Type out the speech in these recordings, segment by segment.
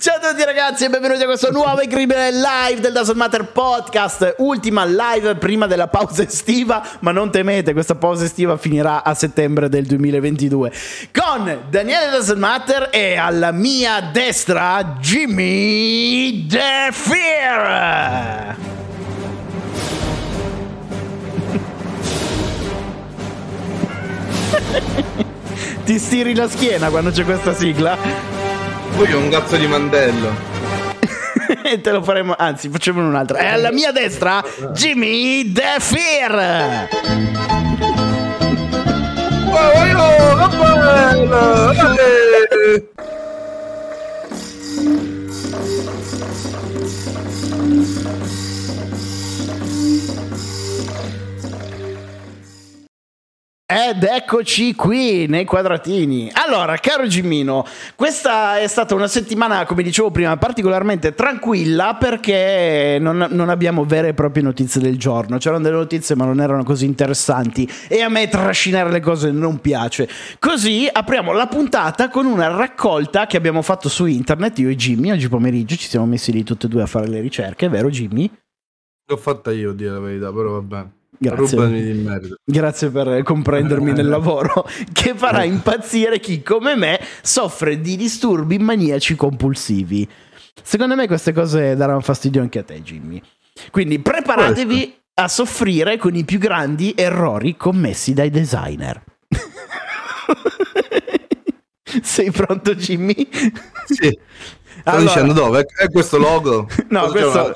Ciao a tutti ragazzi e benvenuti a questo nuovo incredibile live del Doesn't Matter Podcast. Ultima live prima della pausa estiva Ma non temete, questa pausa estiva finirà a settembre del 2022 Con Daniele Doesn't Matter e alla mia destra Jimmy The Fear Ti stiri la schiena quando c'è questa sigla? Poi ho un cazzo di mandello. e te lo faremo, anzi, facciamo un'altra. E alla mia destra, Jimmy The Fear. Ed eccoci qui nei quadratini. Allora, caro Gimmino, questa è stata una settimana, come dicevo prima, particolarmente tranquilla perché non, non, abbiamo vere e proprie notizie del giorno. C'erano delle notizie, ma non erano così interessanti. E a me trascinare le cose non piace. Così apriamo la puntata con una raccolta che abbiamo fatto su internet, io e Jimmy. Oggi pomeriggio ci siamo messi lì tutti e due a fare le ricerche, vero Jimmy? L'ho fatta io, a dire la verità, però va bene. Grazie. Grazie per comprendermi nel lavoro, che farà impazzire chi come me soffre di disturbi maniaci compulsivi. Secondo me queste cose daranno fastidio anche a te, Jimmy. Quindi preparatevi a soffrire con i più grandi errori commessi dai designer. Sei pronto, Jimmy? Sì. Sto allora, dicendo dove? È questo logo? No, questo,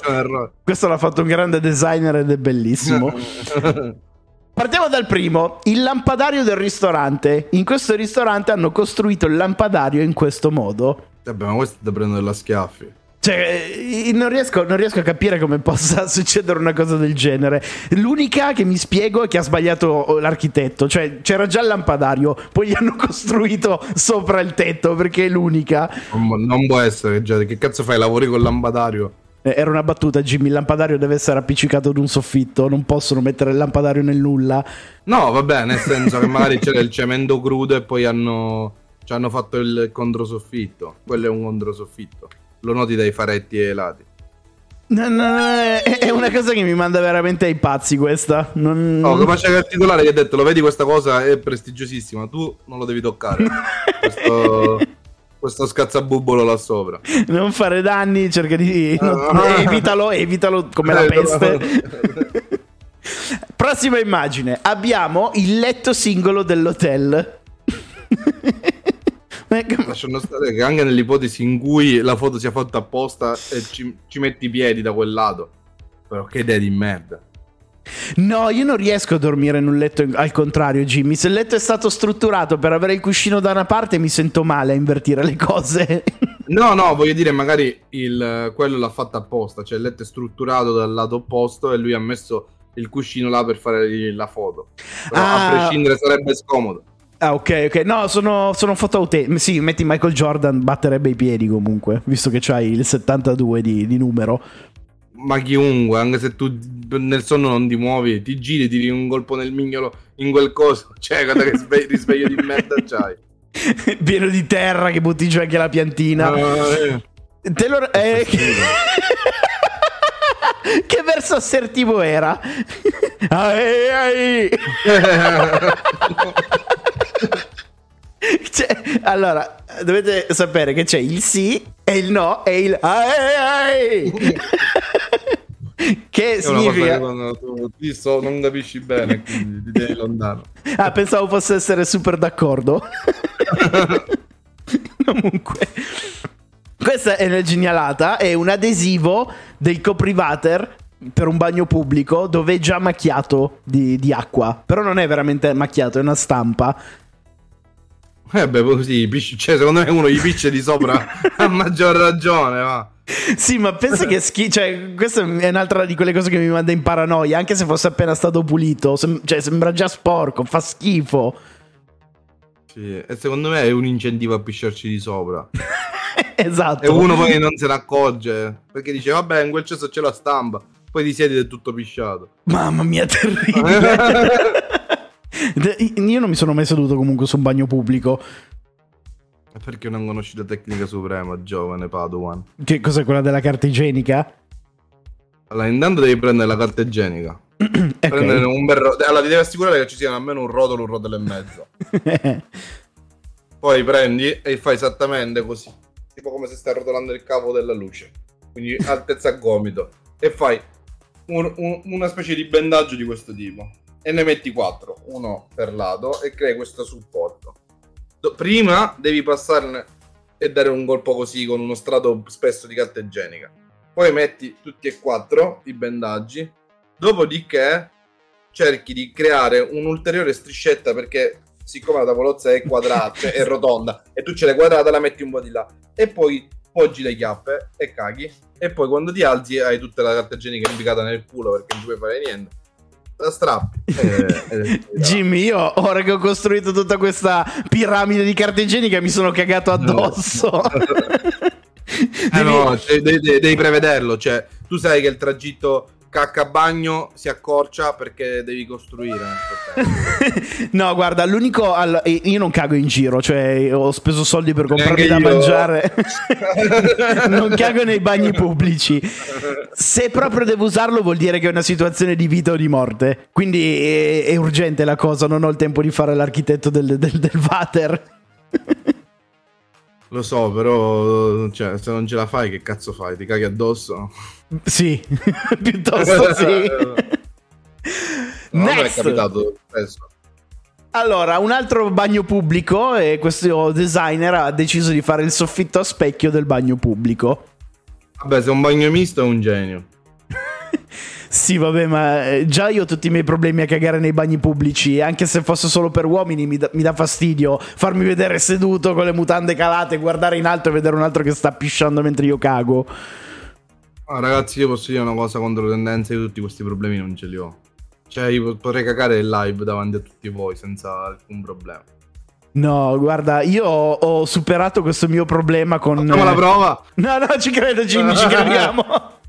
questo l'ha fatto un grande designer ed è bellissimo. Partiamo dal primo, il lampadario del ristorante. In questo ristorante hanno costruito il lampadario in questo modo. Vabbè, ma questo da prendere la schiaffi. Cioè, eh, non riesco, non riesco, a capire come possa succedere una cosa del genere. L'unica che mi spiego è che ha sbagliato l'architetto. Cioè, c'era già il lampadario, poi gli hanno costruito sopra il tetto perché è l'unica. Non, non può essere, già. Che cazzo fai? Lavori col lampadario? Eh, era una battuta, Jimmy. Il lampadario deve essere appiccicato ad un soffitto. Non possono mettere il lampadario nel nulla. No, vabbè, nel senso che magari c'era il cemento crudo e poi hanno, ci hanno fatto il controsoffitto. Quello è un controsoffitto lo noti dai faretti e ai lati. No, no, no, è una cosa che mi manda veramente ai pazzi questa. Non... No, come c'è il titolare che ha detto, lo vedi questa cosa è prestigiosissima, tu non lo devi toccare. questo, questo scazzabubbolo là sopra. Non fare danni, cerca di... No, evitalo, evitalo come la eh, peste. Prossima immagine. Abbiamo il letto singolo dell'hotel. Lasciando stare che anche nell'ipotesi in cui la foto sia fatta apposta e ci, ci metti i piedi da quel lato. Però che idea di merda. No, io non riesco a dormire in un letto al contrario, Jimmy. Se il letto è stato strutturato per avere il cuscino da una parte, mi sento male a invertire le cose. No, no, voglio dire, magari il, quello l'ha fatto apposta. Cioè, il letto è strutturato dal lato opposto e lui ha messo il cuscino là per fare la foto. Però, ah, a prescindere, sarebbe scomodo. Ah, ok, ok. No, sono, sono foto autentiche. Sì, metti Michael Jordan, batterebbe i piedi comunque, visto che c'hai il 72 di, di numero. Ma chiunque, anche se tu nel sonno non ti muovi, ti giri, tiri un colpo nel mignolo in quel coso. Cioè, guarda che sve- risveglio di merda c'hai. Pieno di terra che butti giù anche la piantina. Uh, eh. Te lo... Eh, che verso assertivo era? ai, ai. Cioè, allora, dovete sapere che c'è il sì e il no e il ai, ai. che significa che quando tu so, non capisci bene quindi ti devi lontano. Ah pensavo fosse essere super d'accordo. Comunque questa è una genialata è un adesivo del coprivater per un bagno pubblico dove è già macchiato di, di acqua. Però non è veramente macchiato è una stampa eh beh, così, cioè, secondo me uno gli picce di sopra a maggior ragione, va. Sì, ma pensa che schifo. Cioè, questa è un'altra di quelle cose che mi manda in paranoia. Anche se fosse appena stato pulito, sem- cioè, sembra già sporco, fa schifo. Sì, e secondo me è un incentivo a pisciarci di sopra. esatto. E uno poi non se ne accorge perché dice: Vabbè, in quel cesso c'è la stampa. Poi ti siedi ed è tutto pisciato. Mamma mia, terribile. Io non mi sono mai seduto comunque su un bagno pubblico. Perché non conosci la tecnica suprema, giovane Padawan? Che cos'è quella della carta igienica? Allora, intanto devi prendere la carta igienica. okay. Prendere un bel ro- allora, ti devi assicurare che ci sia almeno un rotolo, un rotolo e mezzo. Poi prendi e fai esattamente così. Tipo come se stai rotolando il cavo della luce. Quindi altezza gomito. E fai un, un, una specie di bendaggio di questo tipo. E ne metti quattro, uno per lato, e crei questo supporto prima devi passarne e dare un colpo così con uno strato spesso di carta igienica. Poi metti tutti e quattro i bendaggi. Dopodiché cerchi di creare un'ulteriore striscetta perché siccome la tavolozza è quadrata, cioè è rotonda e tu ce l'hai quadrata, la metti un po' di là e poi poggi le chiappe e caghi e poi quando ti alzi hai tutta la carta igienica impiccata nel culo perché non puoi fare niente strappi. Eh, Jimmy, io ora che ho costruito tutta questa piramide di carta igienica mi sono cagato addosso. No. eh no, devi, devi, prevederlo. Cioè, tu sai che il tragitto cacca bagno si accorcia perché devi costruire. no, guarda, l'unico. All... Io non cago in giro, cioè ho speso soldi per comprarmi da mangiare. non cago nei bagni pubblici. Se proprio devo usarlo, vuol dire che è una situazione di vita o di morte. Quindi è, è urgente la cosa. Non ho il tempo di fare l'architetto del, del, del Vater. Lo so, però cioè, se non ce la fai, che cazzo fai? Ti caghi addosso? Sì, piuttosto sì. no, Next. è capitato spesso. Allora, un altro bagno pubblico e questo designer ha deciso di fare il soffitto a specchio del bagno pubblico. Vabbè, se è un bagno misto è un genio. Sì, vabbè, ma eh, già io ho tutti i miei problemi a cagare nei bagni pubblici. Anche se fosse solo per uomini, mi, da, mi dà fastidio farmi vedere seduto con le mutande calate, guardare in alto e vedere un altro che sta pisciando mentre io cago. Ah, ragazzi, io posso dire una cosa contro tendenza: io tutti questi problemi non ce li ho. Cioè, io potrei cagare il live davanti a tutti voi senza alcun problema. No, guarda, io ho, ho superato questo mio problema con. Facciamo la prova? No, no, ci credo, Jimmy, ci crediamo.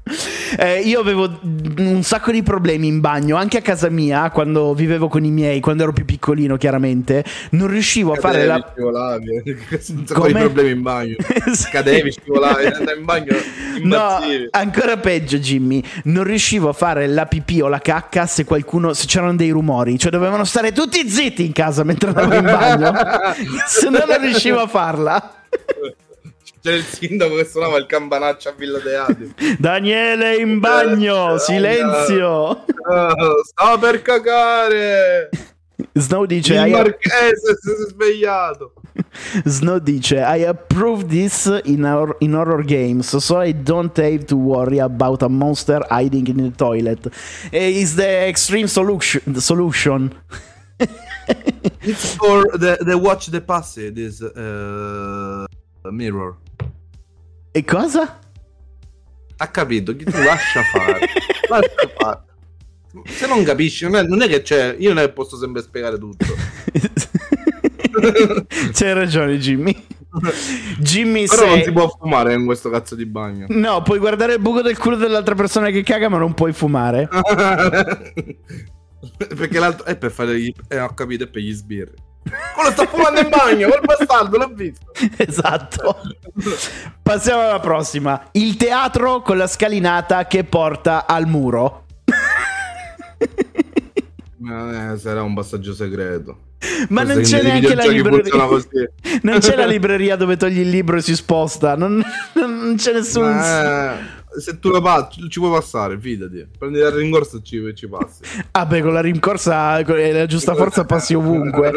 Eh, io avevo un sacco di problemi in bagno, anche a casa mia, quando vivevo con i miei, quando ero più piccolino, chiaramente. Non riuscivo a fare la. Scivolavi, un sacco di problemi in bagno. sì. Cadevi, scivolavi, andavi in bagno. No, ancora peggio, Jimmy. Non riuscivo a fare la pipì o la cacca se qualcuno. se c'erano dei rumori. Cioè, dovevano stare tutti zitti in casa mentre andavo in bagno. se no, non riuscivo a farla. C'era il sindaco che suonava il campanaccio a Villa Deati. Daniele in bagno, silenzio. Uh, stava per cagare. Snow dice: Il Marchese si è svegliato. Snow dice: I approve this in, our, in horror games, so I don't have to worry about a monster hiding in the toilet. Is the extreme solution. solution. it's for the, the watch the passage, this uh, mirror. E cosa? Ha capito, tu lascia fare. lascia fare. Se non capisci, non è, non è che c'è. Io non è posso sempre spiegare tutto. C'hai ragione, Jimmy. Jimmy Però sei... non si può fumare in questo cazzo di bagno. No, puoi guardare il buco del culo dell'altra persona che caga, ma non puoi fumare. Perché l'altro è per fare gli... eh, ho capito, è per gli sbirri. Quello sta fumando in bagno, quel bastardo, l'ho visto. Esatto. Passiamo alla prossima. Il teatro con la scalinata che porta al muro. Eh, sarà un passaggio segreto. Ma non c'è neanche la libreria. non c'è la libreria dove togli il libro e si sposta. Non, non c'è nessun. Ma, eh, se tu lo passi, ci puoi passare, fidati. Prendi la rincorsa e ci, ci passi. Ah, beh, con la rincorsa e la giusta forza passi ovunque.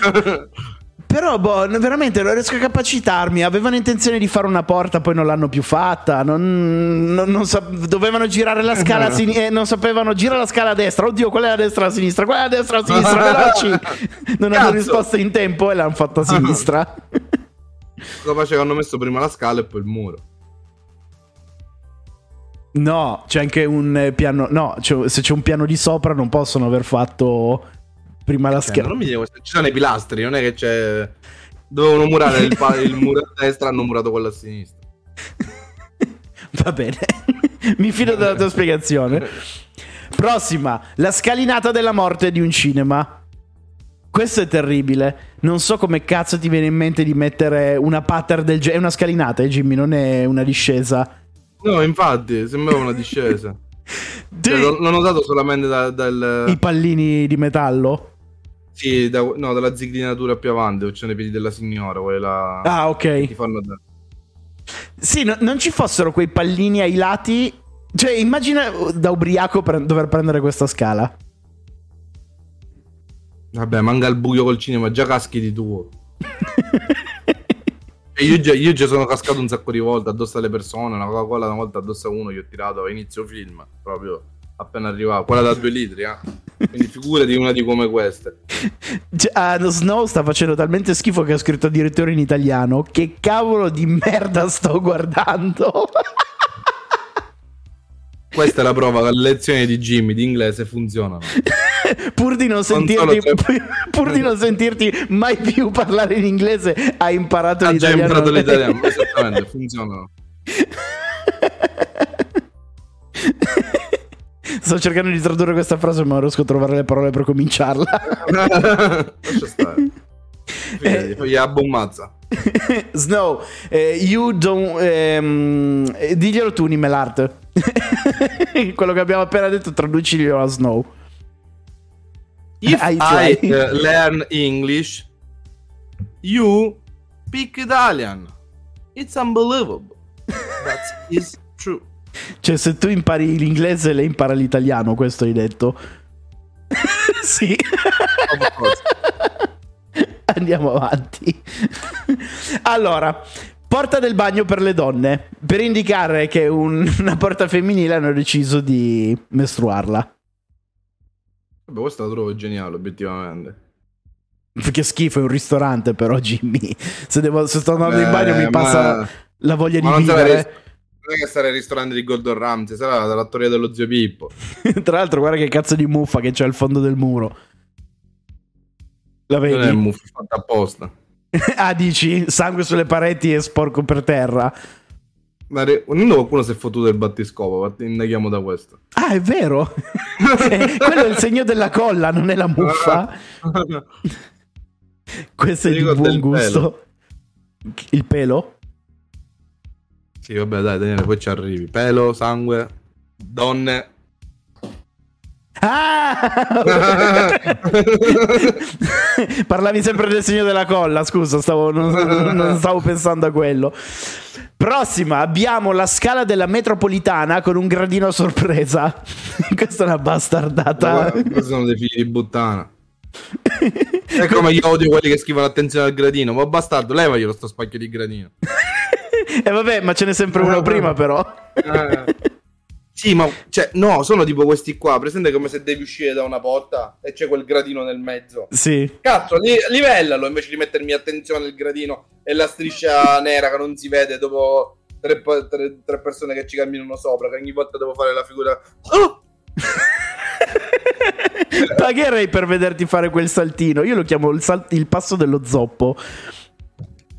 Però, boh, veramente non riesco a capacitarmi. Avevano intenzione di fare una porta, poi non l'hanno più fatta. Non, non, non sa- dovevano girare la scala a sinistra. Eh, non sapevano girare la scala a destra. Oddio, qual è la destra la sinistra? Qual è la destra la sinistra? Veloci! Non hanno risposto in tempo e l'hanno fatta a sinistra. Cosa faceva? Hanno messo prima la scala e poi il muro. No, c'è anche un piano. No, c'è, se c'è un piano di sopra, non possono aver fatto prima la scherma. Non mi dico, ci sono i pilastri, non è che c'è. Dovevano murare il, il muro a destra, hanno murato quello a sinistra. Va bene, mi fido della tua spiegazione. Prossima, la scalinata della morte di un cinema. Questo è terribile. Non so come cazzo ti viene in mente di mettere una pattern del genere. È una scalinata, eh, Jimmy, non è una discesa. No, infatti, sembrava una discesa. cioè, l'ho, l'ho notato solamente da- dal... I pallini di metallo? Sì, da- no, dalla zigrinatura più avanti, dove ci sono i piedi della signora, quella... Ah, Ti ok. fanno da... Sì, no- non ci fossero quei pallini ai lati. Cioè, immagina da ubriaco per dover prendere questa scala. Vabbè, manca il buio col cinema, già caschi di tuo. E io, già, io già sono cascato un sacco di volte addosso alle persone, una Coca-Cola una volta addosso a uno gli ho tirato a inizio film, proprio appena arrivavo, quella da due litri, eh. Quindi figurati una di come queste. Cioè, no, Snow sta facendo talmente schifo che ha scritto addirittura in italiano. Che cavolo di merda sto guardando? Questa è la prova che le lezioni di Jimmy di inglese funzionano. pur, di non sentirti, pur di non sentirti mai più parlare in inglese, hai imparato Ha già l'italiano. imparato l'italiano, esattamente, funzionano. Sto cercando di tradurre questa frase, ma non riesco a trovare le parole per cominciarla. Lascia stare. Fidati, poi gli abbommazza. Snow, eh, you don't. ehm, eh, diglielo tu, Nimelart. Quello che abbiamo appena detto, traduciglielo a Snow. If I I uh, learn English, you speak Italian. It's unbelievable. That is true. Cioè, se tu impari l'inglese, lei impara l'italiano. Questo hai detto. sì. Of course. Andiamo avanti. allora, porta del bagno per le donne. Per indicare che un- una porta femminile hanno deciso di mestruarla. Vabbè, questa la trovo geniale, obiettivamente. Che schifo, è un ristorante, però, Jimmy. Se, devo- se sto andando in Eh, bagno mi ma- passa la voglia ma di non sarà vivere. Non è che sarà il ristorante di Gordon Ramsay, sarà la trattoria dello zio Pippo. Tra l'altro, guarda che cazzo di muffa che c'è al fondo del muro. La Non è vedi? muffa, è fatta apposta. ah, dici? Sangue sulle pareti e sporco per terra. Ma re- non qualcuno si è fottuto il battiscopo, indaghiamo da questo. Ah, è vero. Eh, Quello è il segno della colla, non è la muffa. Questo è di buon gusto. Il pelo? sì, vabbè, dai, Daniele, poi ci arrivi. Pelo, sangue, donne. Ah! Parlavi sempre del segno della colla, scusa, stavo, non, non stavo pensando a quello. Prossima, abbiamo la scala della metropolitana con un gradino a sorpresa. Questa è una bastardata. Questi sono dei figli di puttana. È come io odio quelli che scrivono attenzione al gradino. Ma bastardo, levaglielo sto spacchio di gradino. E vabbè, ma ce n'è sempre uno prima, però. Sì, ma cioè, no, sono tipo questi qua. Presente come se devi uscire da una porta e c'è quel gradino nel mezzo. Sì. Cazzo, li- livellalo invece di mettermi attenzione al gradino e la striscia nera che non si vede dopo tre, tre- tre persone che ci camminano sopra. Che ogni volta devo fare la figura. Oh! Pagherei per vederti fare quel saltino. Io lo chiamo il, sal- il passo dello zoppo.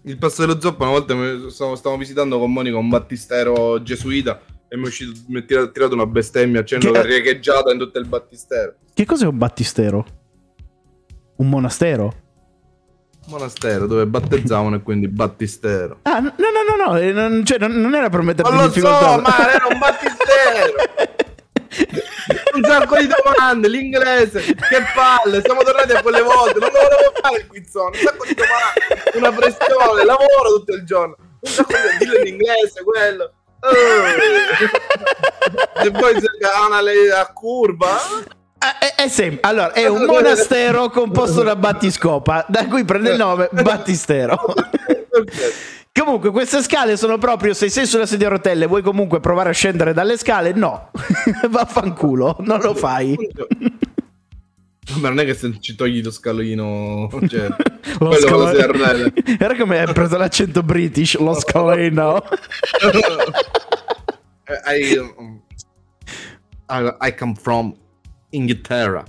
Il passo dello zoppo, una volta stavo, stavo visitando con Monica un battistero gesuita e mi è uscito, mi ha tirato, tirato una bestemmia, accendo Che- che... riecheggiata in tutto il battistero. Che cos'è un battistero? Un monastero? Monastero dove battezzavano e quindi battistero. Ah, no, no, no, no, eh, non, cioè, non, non era per metterti Non in lo so, difficoltà. ma era un battistero! un sacco di domande, l'inglese, che palle, siamo tornati a quelle volte, non lo volevo fare il quizzone, un sacco di domande, una pressione, lavoro tutto il giorno, un sacco di dillo in inglese, quello. Oh. e poi una lei a curva. Ah, È, è sem- allora, è un monastero composto da battiscopa, da cui prende il nome Battistero. Comunque, queste scale sono proprio. Se sei sulla sedia a rotelle, vuoi comunque provare a scendere dalle scale? No, vaffanculo, non lo fai. Ma non è che se ci togli lo scalino, cioè, Lo serrelle. Era come hai preso l'accento british, lo scalino. I, um, I, I come from Inghilterra.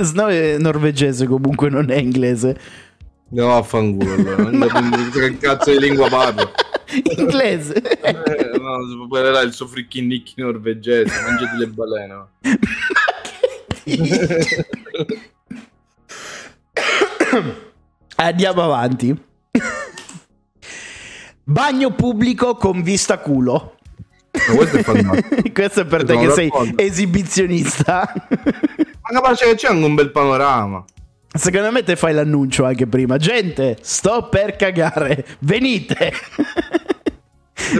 Snow è norvegese, comunque non è inglese. No, affanculo. allora. Che cazzo di lingua parlo? Inglese. No, si parlerà il suo fricchinicchi norvegese. Mangiati le balene. Andiamo avanti. Bagno pubblico con vista culo. Questo è fantastico. Questo è per te che sei esibizionista. Ma capace che c'è anche un bel panorama. Secondo me te fai l'annuncio anche prima. Gente, sto per cagare. Venite.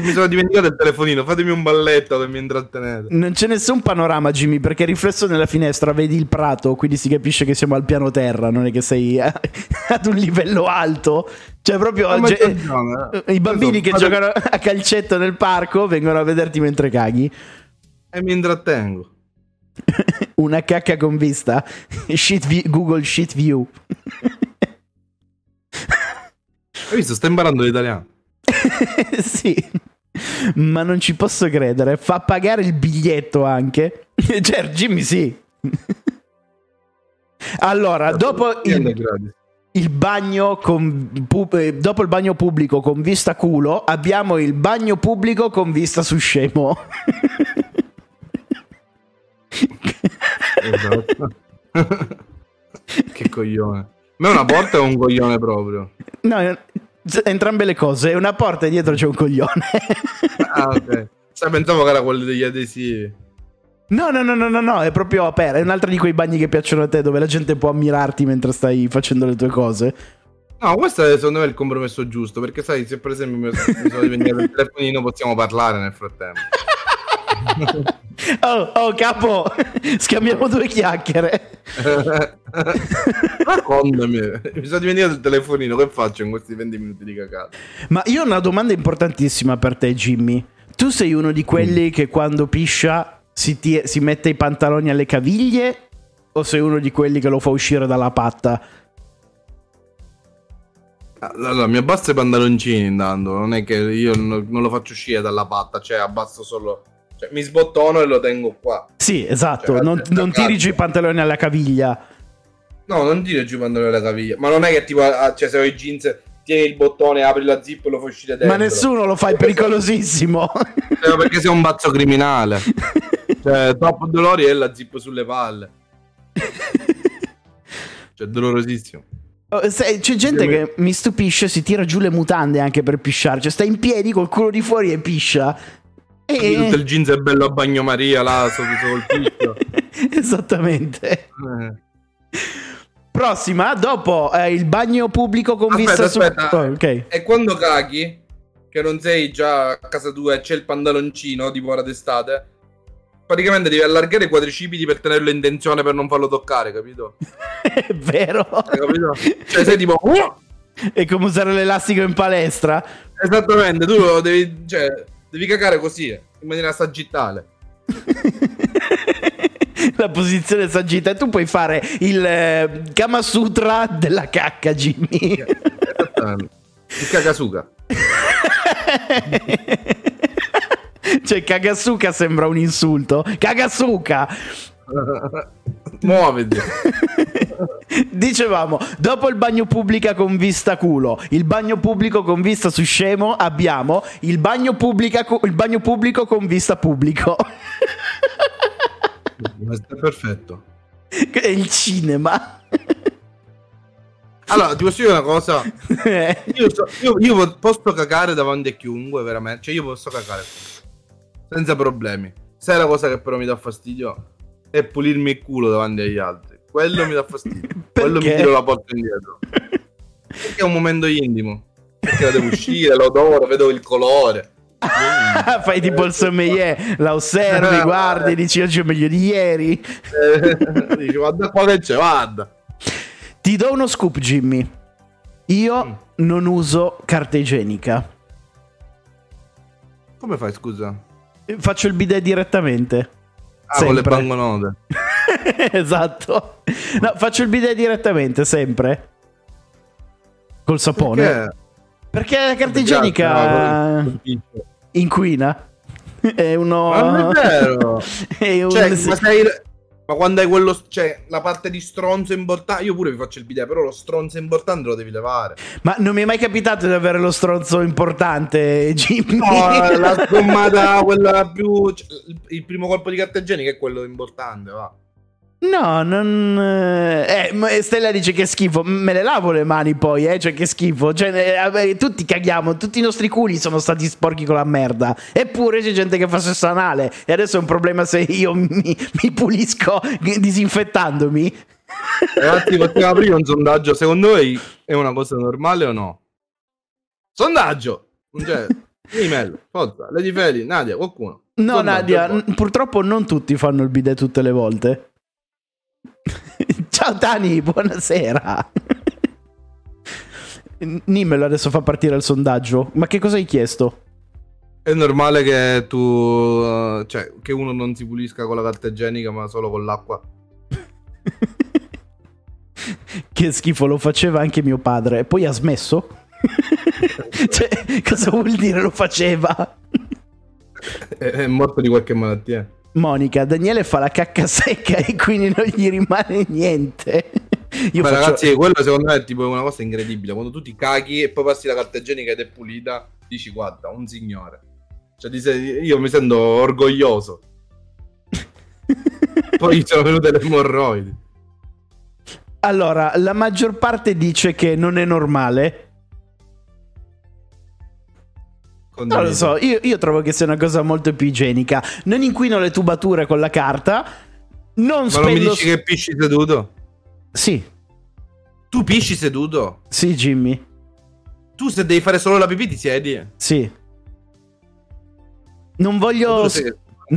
Mi sono dimenticato il telefonino, fatemi un balletto che mi intrattenete. Non c'è nessun panorama, Jimmy, perché riflesso nella finestra vedi il prato, quindi si capisce che siamo al piano terra, non è che sei a- ad un livello alto. Cioè, proprio ge- ragione, eh. i bambini che Adesso, giocano a calcetto nel parco vengono a vederti mentre caghi. E mi intrattengo. Una cacca con vista. Shit view- Google Sheet View. Hai visto? Sta imparando l'italiano. sì. Ma non ci posso credere. Fa pagare il biglietto anche. Cioè, Jimmy, sì. allora, dopo il, il bagno con eh, dopo il bagno pubblico con vista culo, abbiamo il bagno pubblico con vista su scemo. Esatto. che coglione. Ma è una porta o un coglione proprio? no, entrambe le cose. È una porta e dietro c'è un coglione. Ah, ok. Sai, pensavo che era quello degli adesivi. No, no, no, no, no, no, è proprio aperto. È un altro di quei bagni che piacciono a te, dove la gente può ammirarti mentre stai facendo le tue cose. No, questo è secondo me il compromesso giusto. Perché, sai, se per esempio mi, sono dimenticato il telefonino, possiamo parlare nel frattempo. Oh, oh, capo, scambiamo due chiacchiere. Raccontami. Mi sono dimenticato il telefonino. Che faccio in questi 20 minuti di cagata? Ma io ho una domanda importantissima per te, Jimmy. Tu sei uno di quelli che quando piscia si, tie- si mette i pantaloni alle caviglie? O sei uno di quelli che lo fa uscire dalla patta? Allora, mi abbasso i pantaloncini intanto. Non è che io non, non lo faccio uscire dalla patta. Cioè, abbasso solo. Cioè, mi sbottono e lo tengo qua. Sì, esatto. Cioè, non, non tiri giù i pantaloni alla caviglia. No, non dire giù i pantaloni alla caviglia. Ma non è che tipo, ah, cioè, se ho i jeans, tieni il bottone, apri la zip e lo fai uscire dentro. Ma nessuno lo fa, è pericolosissimo. Eh, perché sei un bazzo criminale. cioè, top dolori e la zip sulle palle. Cioè, dolorosissimo. Oh, C'è gente che mi stupisce, si tira giù le mutande anche per pisciare. Cioè, sta in piedi col culo di fuori e piscia. Quindi Tutto E... il jeans è bello a bagnomaria là sotto sul picco. Esattamente. Eh. Prossima, dopo eh, il bagno pubblico con Aspetta, vista su... aspetta. Oh, ok. E quando caghi, che non sei già a casa tua e c'è il pantaloncino, tipo ora d'estate, praticamente devi allargare i quadricipiti per tenerlo in tensione per non farlo toccare, capito? È vero. Hai capito? Cioè sei tipo... È come usare l'elastico in palestra. Esattamente, tu lo devi, cioè, devi cagare così, in maniera sagittale. La posizione sagitta. Tu puoi fare il eh, Kama Sutra della cacca, Jimmy. Il cagasuka. cioè, Kagasuka sembra un insulto. Kagasuka! Muoviti. Dicevamo, dopo il bagno pubblica con vista culo, il bagno pubblico con vista su scemo, abbiamo il bagno, pubblica il bagno pubblico con vista pubblico. Questo è perfetto. È il cinema. Allora, ti posso dire una cosa? Io, so- io- io posso cagare davanti a chiunque, veramente. Cioè, io posso cagare senza problemi. Sai la cosa che però mi dà fastidio? È pulirmi il culo davanti agli altri. Quello mi dà fastidio. Quello mi tiro la porta indietro. Perché è un momento intimo. Perché la devo uscire, l'odore, vedo il colore. Fai tipo il sommelier, la osservi, guardi, dici oggi è meglio di ieri. Eh, Dici, guarda qua che c'è, guarda. Ti do uno scoop, Jimmy. Io Mm. non uso carta igienica. Come fai, scusa? Faccio il bidet direttamente. Ah, con le Sempre. banconote. esatto. No, faccio il bidet direttamente, sempre. Col sapone. Perché? Perché la carta igienica inquina. È uno. Ma non è vero. È un- Cioè, ma, sei... ma quando hai quello, cioè, la parte di stronzo importante, io pure vi faccio il bidet, però lo stronzo importante lo devi levare. Ma non mi è mai capitato di avere lo stronzo importante, Jimmy. No, eh, la sgommata, quella più. cioè, il- il primo colpo di carta igienica è quello importante, va. No, non. Eh, Stella dice che schifo. Me le lavo le mani poi, eh. Cioè, che schifo. Cioè, eh, tutti caghiamo. Tutti i nostri culi sono stati sporchi con la merda. Eppure c'è gente che fa sesso anale. E adesso è un problema se io mi, mi pulisco disinfettandomi. Ragazzi, possiamo aprire un sondaggio. Secondo voi è una cosa normale o no? Sondaggio! Cioè, email, forza, Lady Feli, Nadia, qualcuno. No, sondaggio Nadia, n- purtroppo non tutti fanno il bidet tutte le volte. Ciao Tani, buonasera. Nimmelo adesso fa partire il sondaggio. Ma che cosa hai chiesto? È normale che tu. Uh, cioè, che uno non si pulisca con la carta igienica, ma solo con l'acqua. che schifo, lo faceva anche mio padre. E poi ha smesso? cioè, cosa vuol dire lo faceva? è, è morto di qualche malattia. Monica, Daniele fa la cacca secca e quindi non gli rimane niente. Io Ma faccio... ragazzi, quello secondo me è tipo una cosa incredibile. Quando tu ti caghi e poi passi la carta igienica ed è pulita, dici guarda, un signore. Cioè, io mi sento orgoglioso. poi sono venute le emorroidi. Allora, la maggior parte dice che non è normale Condivido. Non lo so, io, io, trovo che sia una cosa molto più igienica. Non inquino le tubature con la carta. Non Ma spendo... non mi dici che pisci seduto? Sì. Tu pisci seduto? Sì, Jimmy. Tu se devi fare solo la pipì ti siedi? Sì. Non voglio... Non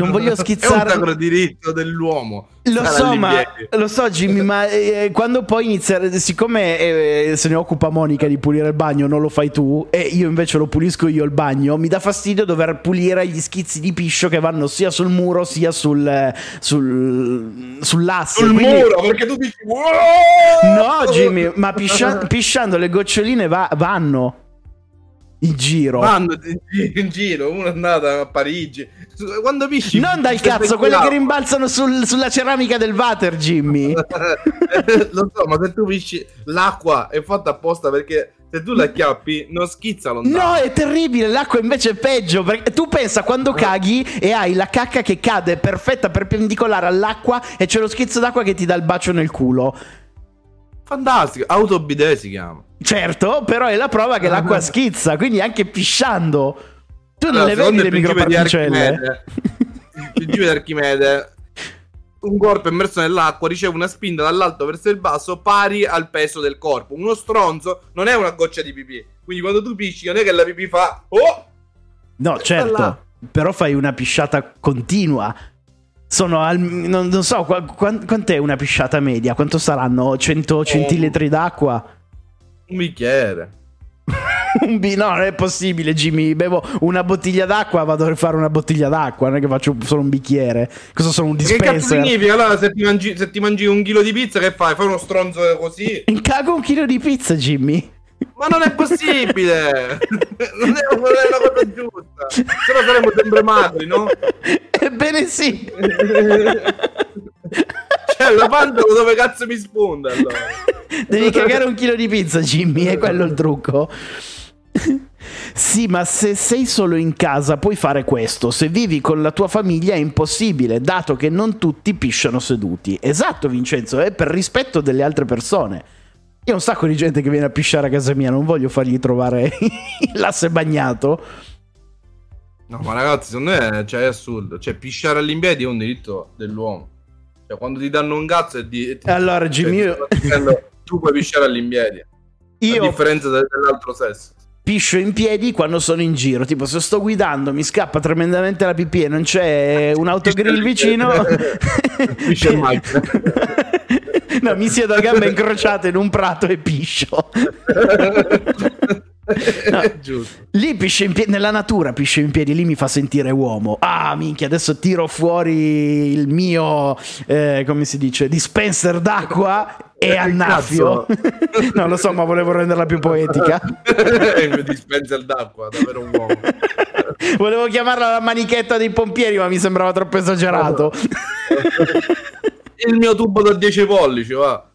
voglio schizzare. È un sacro diritto dell'uomo. Lo so, ma, lo so, Jimmy, ma eh, quando poi inizia, siccome eh, se ne occupa Monica di pulire il bagno, non lo fai tu, e io invece lo pulisco io il bagno, mi dà fastidio dover pulire gli schizzi di piscio che vanno sia sul muro sia sul, sul, sull'asse. Sul Quindi... muro, perché tu dici. No, Jimmy, ma piscia- pisciando le goccioline va- vanno in giro. Vanno in giro, uno è andato a Parigi. Quando pisci? Non dal cazzo, quelle che rimbalzano sul, sulla ceramica del water, Jimmy. Lo so, ma se tu pisci l'acqua è fatta apposta perché se tu la chiappi non schizza lontano. No, è terribile, l'acqua invece è peggio, perché tu pensa quando caghi e hai la cacca che cade perfetta perpendicolare all'acqua e c'è lo schizzo d'acqua che ti dà il bacio nel culo. Fantastico, autobidet si chiama. Certo, però è la prova che l'acqua schizza, quindi anche pisciando. Tu non allora, le vedi le microparticelle. Il principio di Archimede, un corpo immerso nell'acqua riceve una spinta dall'alto verso il basso pari al peso del corpo. Uno stronzo non è una goccia di pipì. Quindi quando tu pisci non è che la pipì fa... Oh! No, certo. Però fai una pisciata continua sono al, non, non so qu- qu- quant'è una pisciata media? Quanto saranno 100 eh, centilitri d'acqua? Un bicchiere. un b- no, non è possibile, Jimmy. Bevo una bottiglia d'acqua, vado a fare una bottiglia d'acqua. Non è che faccio solo un bicchiere. Cosa sono un dispenser? Che cazzo significa? Allora, se ti, mangi, se ti mangi un chilo di pizza, che fai? Fai uno stronzo così? Cago un chilo di pizza, Jimmy. Ma non è possibile! non, è, non è una cosa giusta! Se no saremmo sempre magri, no? Ebbene sì! Cioè, la pandalo dove cazzo mi sponda allora? Devi cagare un chilo di pizza, Jimmy, è quello il trucco. Sì, ma se sei solo in casa puoi fare questo. Se vivi con la tua famiglia è impossibile, dato che non tutti pisciano seduti. Esatto, Vincenzo, è per rispetto delle altre persone. Io ho un sacco di gente che viene a pisciare a casa mia, non voglio fargli trovare l'asse bagnato. No, ma ragazzi, secondo me cioè, è assurdo. Cioè, pisciare all'impiedi è un diritto dell'uomo. Cioè, quando ti danno un cazzo e di... Allora, Jimmy... Cioè, io... tu puoi pisciare all'impiedi. Io... A differenza dell'altro sesso piscio in piedi quando sono in giro. Tipo, se sto guidando, mi scappa tremendamente la pipì e non c'è un autogrill vicino. Piscio in macchina. no, mi siedo a gambe incrociate in un prato e piscio. No, lì pisce in piedi, nella natura pisce in piedi, lì mi fa sentire uomo. Ah, minchia, adesso tiro fuori il mio, eh, come si dice, dispenser d'acqua e eh, annaffio. no, lo so, ma volevo renderla più poetica. il dispenser d'acqua, davvero un uomo. volevo chiamarla la manichetta dei pompieri, ma mi sembrava troppo esagerato. il mio tubo da 10 pollici, va.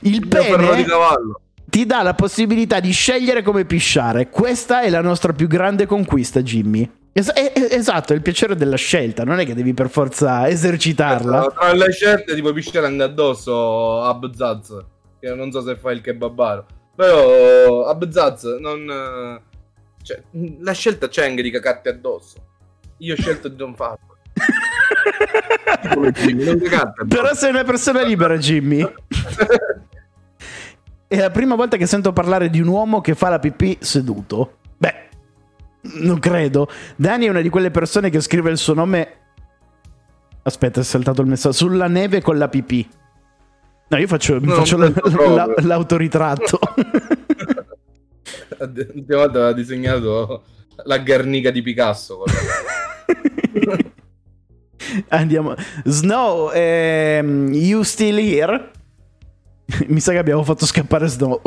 Il, il pene di cavallo ti dà la possibilità di scegliere come pisciare. Questa è la nostra più grande conquista, Jimmy. Es- esatto, è il piacere della scelta, non è che devi per forza esercitarla. Esatto, tra le scelte tipo pisciare anche addosso a Bzaz, che non so se fa il kebabaro, però a Bzaz non... Cioè, la scelta c'è anche di cacarti addosso. Io ho scelto di non farlo. Però sei una persona libera, Jimmy. è la prima volta che sento parlare di un uomo che fa la pipì seduto. Beh, non credo. Dani è una di quelle persone che scrive il suo nome. Aspetta, è saltato il messaggio. Sulla neve con la pipì. No, io faccio, no, faccio la, la, l'autoritratto. L'ultima volta aveva disegnato la Garnica di Picasso. Andiamo. Snow, ehm, you still here? Mi sa che abbiamo fatto scappare Snow.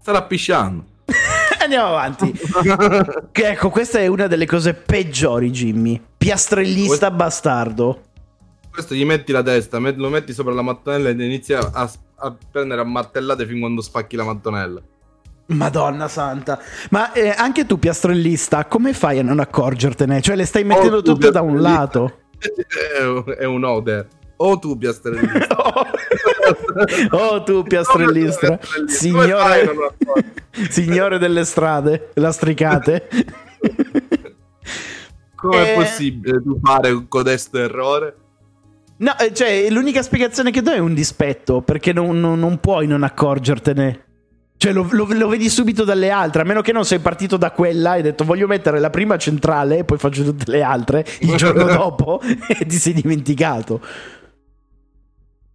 Starà pisciando. Andiamo avanti. ecco, questa è una delle cose peggiori, Jimmy. Piastrellista questo... bastardo. Questo gli metti la testa, lo metti sopra la mattonella ed inizia a, a prendere a martellate fin quando spacchi la mattonella. Madonna santa, ma eh, anche tu piastrellista, come fai a non accorgertene? Cioè le stai mettendo oh, tutte da un lato. È un oder. O tu piastrellista. oh tu piastrellista. Signore... Signore delle strade, lastricate. Come è eh... possibile tu fare un codesto errore? No, eh, cioè, l'unica spiegazione che do è un dispetto, perché non, non, non puoi non accorgertene. Cioè, lo, lo, lo, vedi subito dalle altre, a meno che non sei partito da quella e hai detto voglio mettere la prima centrale e poi faccio tutte le altre il giorno dopo e ti sei dimenticato.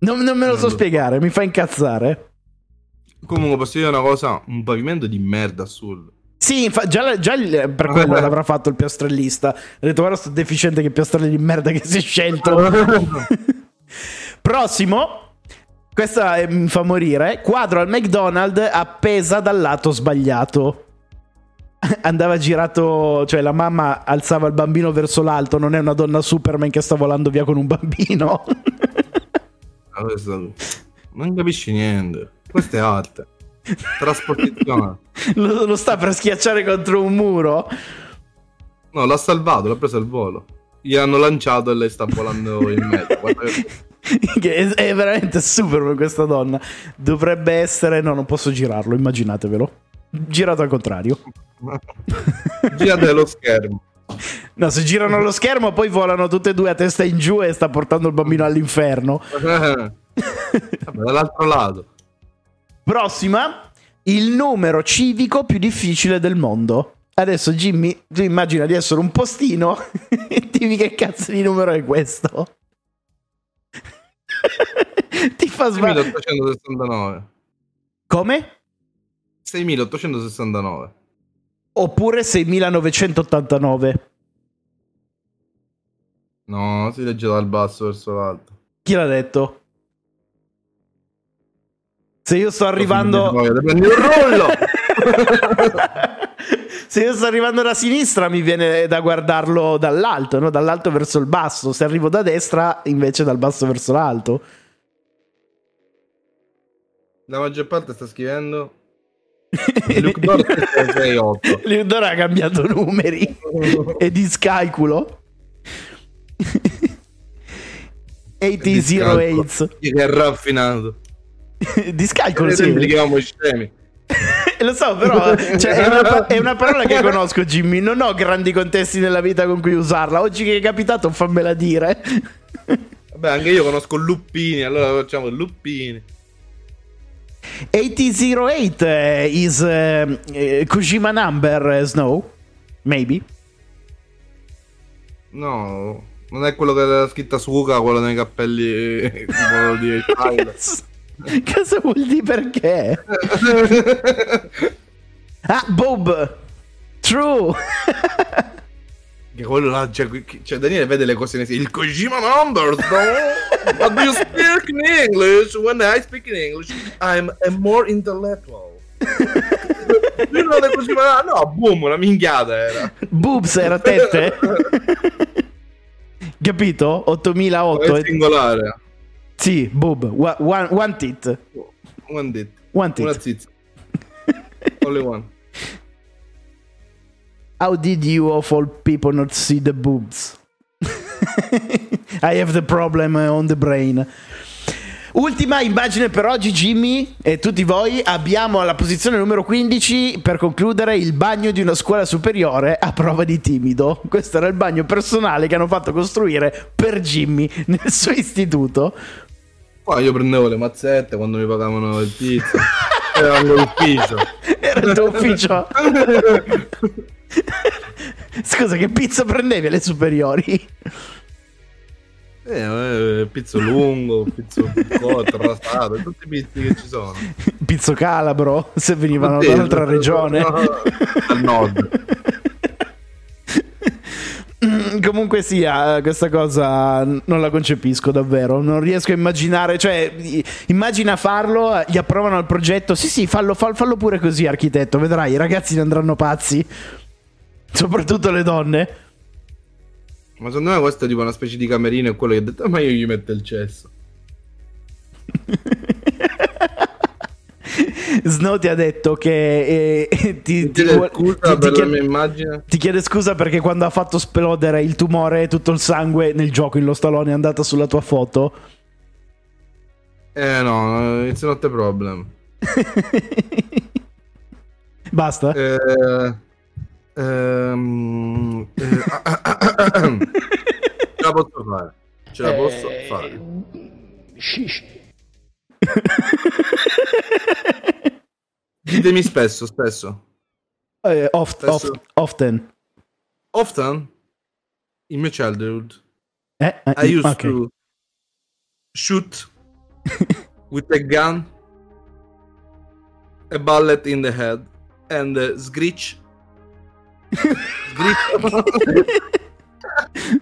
Non, non me lo so spiegare, mi fa incazzare. Comunque posso dire una cosa, un pavimento di merda assurdo. Sì, infa- già, già il, per quello l'avrà fatto il piastrellista. Ha detto guarda sto deficiente che piastrelli di merda che si è scelto. Prossimo. Questa eh, mi fa morire. Quadro al McDonald's appesa dal lato sbagliato. Andava girato, cioè la mamma alzava il bambino verso l'alto, non è una donna Superman che sta volando via con un bambino. non capisci niente. Questa è arte. Trasportazione. lo, lo sta per schiacciare contro un muro? No, l'ha salvato, l'ha preso al volo. Gli hanno lanciato e lei sta volando in mezzo. che è veramente super per questa donna. Dovrebbe essere. No, non posso girarlo, immaginatevelo. Girato al contrario. Girate lo schermo. No, se girano lo schermo, poi volano tutte e due a testa in giù e sta portando il bambino all'inferno. Dall'altro lato. Prossima, il numero civico più difficile del mondo. Adesso Jimmy, tu immagina di essere un postino e dimmi che cazzo di numero è questo. Ti fa sbagliare. 6869. Come? 6869. Oppure 6989. No, si legge dal basso verso l'alto. Chi l'ha detto? Se io sto arrivando... Prendi un rollo! Se io sto arrivando da sinistra mi viene da guardarlo dall'alto, no? dall'alto verso il basso. Se arrivo da destra invece dal basso verso l'alto. La maggior parte sta scrivendo Luke Dor 68. Luke Dor ha cambiato numeri e discalculo. 8008 che raffinato. Discalcolo, sì. Li chiamiamo scemi. Lo so, però cioè, è, una, è, una, parola che conosco, Jimmy. Non ho grandi contesti nella vita con cui usarla. Oggi che è capitato, fammela dire. Vabbè, anche io conosco Luppini, allora facciamo Luppini. 8008 is uh, Kojima number Snow? Maybe? No, non è quello che era scritto su Uka, quello nei cappelli quello di Cosa vuol dire perché? ah, Bob! True! che quello là, cioè, cioè, Daniele vede le cose nel il Kojima Numbers, no? But you speak in English? When I speak in English, I'm a more intellectual. No, boom, una minchiata era. Boobs era tette? Capito? 8008. È singolare. Sì, boob, one, one tit. One tit. One tit. Una zizza. Only one. How did you of all people not see the boobs? I have the problem on the brain. Ultima immagine per oggi, Jimmy e tutti voi. Abbiamo alla posizione numero 15 per concludere il bagno di una scuola superiore a prova di timido. Questo era il bagno personale che hanno fatto costruire per Jimmy nel suo istituto. Poi io prendevo le mazzette quando mi pagavano il pizza. Era il mio ufficio. Era il tuo ufficio. Scusa, che pizza prendevi alle superiori? Eh, eh, pizzo lungo, pizzo piccotto, rasato, tutti i pizzi che ci sono. Pizzo calabro, se venivano da un'altra regione. Al nord. Comunque sia, questa cosa non la concepisco davvero. Non riesco a immaginare. Cioè, immagina farlo, gli approvano il progetto. Sì, sì, fallo, fallo, fallo pure così, architetto. Vedrai, i ragazzi ne andranno pazzi. Soprattutto le donne. Ma secondo me questo è tipo una specie di camerino e quello che ha detto, ma io gli metto il cesso. Snow ti ha detto che eh, ti, ti, vuole- scusa ti- ti per la chiede- mia immagine. ti chiede scusa perché quando ha fatto esplodere il tumore tutto il sangue nel gioco in lo stallone è andata sulla tua foto. Eh no, it's not a problem. Basta. Eh, ehm, eh, ah, ah, ah, ah, ah. Ce la posso fare. Ce la posso Eh, fare. Ditemi spesso, spesso. Eh, oft- Adesso- oft- often. Often, in my childhood, Eh, eh, I used ok. to shoot with a gun, a bullet in the head, and uh, screech.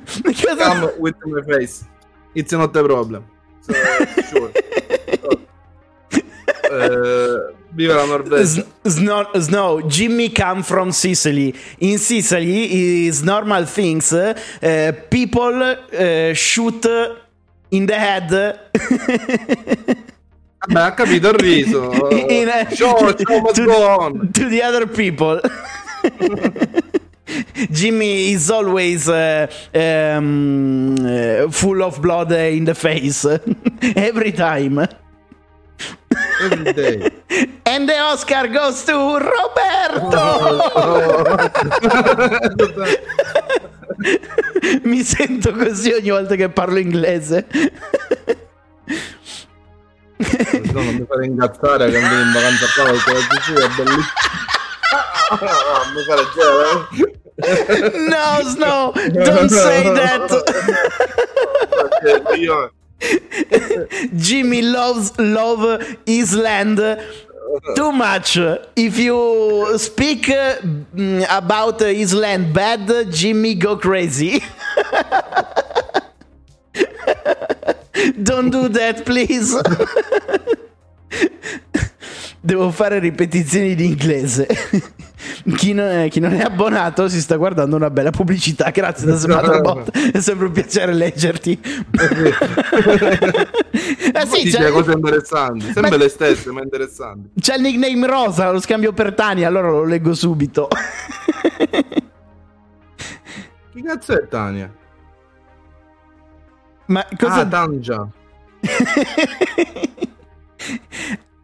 screech come with my face. It's not a problem. So, sure. Uh, viva la Norvegia. Snow, Snow, Jimmy come from Sicily. In Sicily is normal things. uh, people uh, shoot in the head. Vabbè, ha capito il riso. in a- show, show must to, to the other people. Jimmy is always uh, um, uh, full of blood in the face every time. Every day. And the Oscar goes to Roberto. Mi sento così ogni volta che parlo inglese. No, non mi fare ingazzare che andare in vacanza qua perché la Sicilia è bellissima. Gelare. No, Snow, don't say that. Perché io Jimmy loves love Island too much. If you speak mm, about Island bad, Jimmy go crazy. Don't do that, please. Devo fare ripetizioni di inglese. Chi non, è, chi non è abbonato si sta guardando una bella pubblicità. Grazie da Smatrabot. È sempre un piacere leggerti. eh sì, dice c'è, cose interessanti, sempre Ma- le stesse, ma interessanti. c'è il nickname rosa, lo scambio per Tani, allora lo leggo subito. Chi cazzo è Tania? Ma cosa... Ah, Tanja.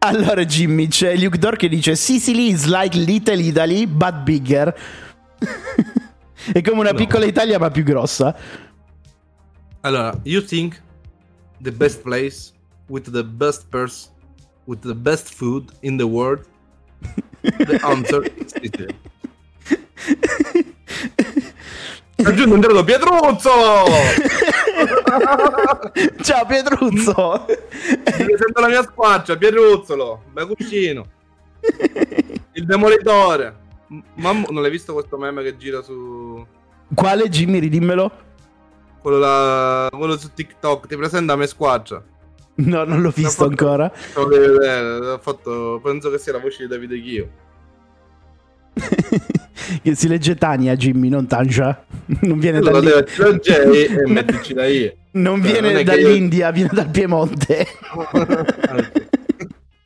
Allora Jimmy, c'è Luke Dor che dice Sicily is like Little Italy, but bigger. è come una No. piccola Italia ma più grossa. Allora, you think the best place with the best person with the best food in the world? The answer is Italy. Aggiungo un credo Pietruzzo! Ciao Pietruzzo. Presento la mia squarcia, Pieruzzolo, bel cuscino. Il demolitore. Mamma, non l'hai visto questo meme che gira su Quale Jimmy, ridimmelo? quello, là- quello su TikTok? Ti presenta a me squarcia. No, non l'ho visto fatto- ancora. Lo devi vedere, ho fatto, penso che sia la voce di Davide Chio. Che si legge Tania Jimmy, non Tanja. Non viene da lì. devi la J e mettici da I. Non Cioè, viene non che io- dall'India, viene dal Piemonte.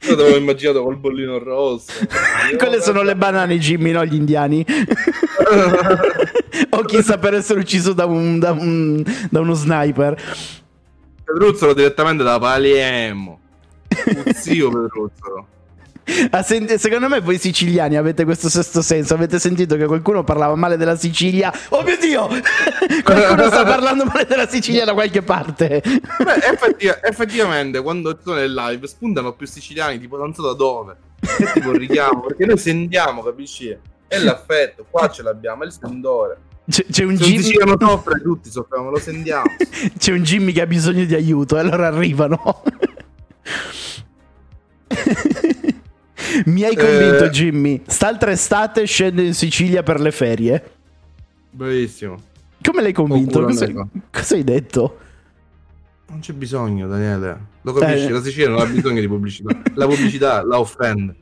Io l'avevo immaginato col bollino rosso. Quelle sono le banane, Jimmy, no? Gli indiani. o chissà per essere ucciso da, un, da, un, da uno sniper. Pedruzzolo direttamente da Palermo. Zio Pedruzzolo. Sent- secondo me voi siciliani avete questo sesto senso. Avete sentito che qualcuno parlava male della Sicilia? Oh mio Dio! qualcuno sta parlando male della Sicilia da qualche parte. Beh, effettiv- effettivamente, quando sono nel live spuntano più siciliani, tipo non so da dove. È tipo richiamo, perché noi sentiamo, capisci? È l'affetto, qua ce l'abbiamo, è il sentore. C'è, c'è un Jimmy. siciliano soffre, tutti soffriamo, lo sentiamo. C'è un Jimmy che ha bisogno di aiuto e allora arrivano. Mi hai convinto, Eh. Jimmy. St'altra estate scendo in Sicilia per le ferie. Bravissimo. Come l'hai convinto? Oppure Cosa, cosa hai detto? Non c'è bisogno, Daniele. Lo capisci? Eh. La Sicilia non ha bisogno di pubblicità. La pubblicità la offende.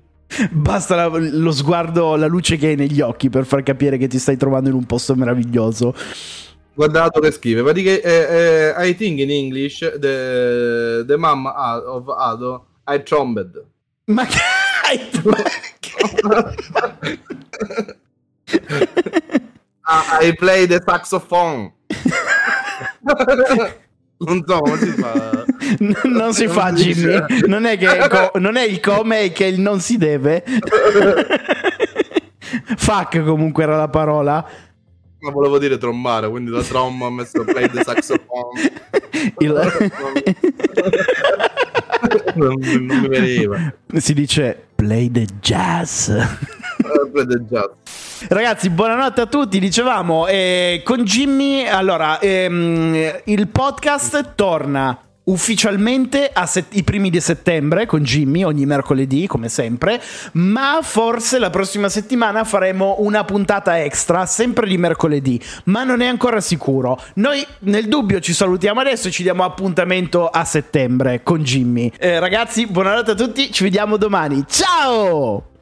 Basta la- lo sguardo, la luce che hai negli occhi per far capire che ti stai trovando in un posto meraviglioso. Guardato che scrive. Praticamente, eh, eh, I think in English the, the mom of Ado I trombed. Ma che Ah, I play the saxophone. non so come si fa. N- non si fa, Non Jimmy. dice. Non è, che co- non è il come, è che il non si deve. Fuck, comunque era la parola. Ma volevo dire trombare, quindi da tromba ho messo play the saxophone. Il- non, non mi veniva. si dice play the jazz. Eh, Play the jazz. Ragazzi, buonanotte a tutti. Dicevamo eh, con Jimmy. Allora, ehm, il podcast torna ufficialmente set- i primi di settembre con Jimmy ogni mercoledì come sempre ma forse la prossima settimana faremo una puntata extra sempre di mercoledì ma non è ancora sicuro. Noi nel dubbio ci salutiamo adesso e ci diamo appuntamento a settembre con Jimmy. Eh, ragazzi buonanotte a tutti ci vediamo domani. Ciao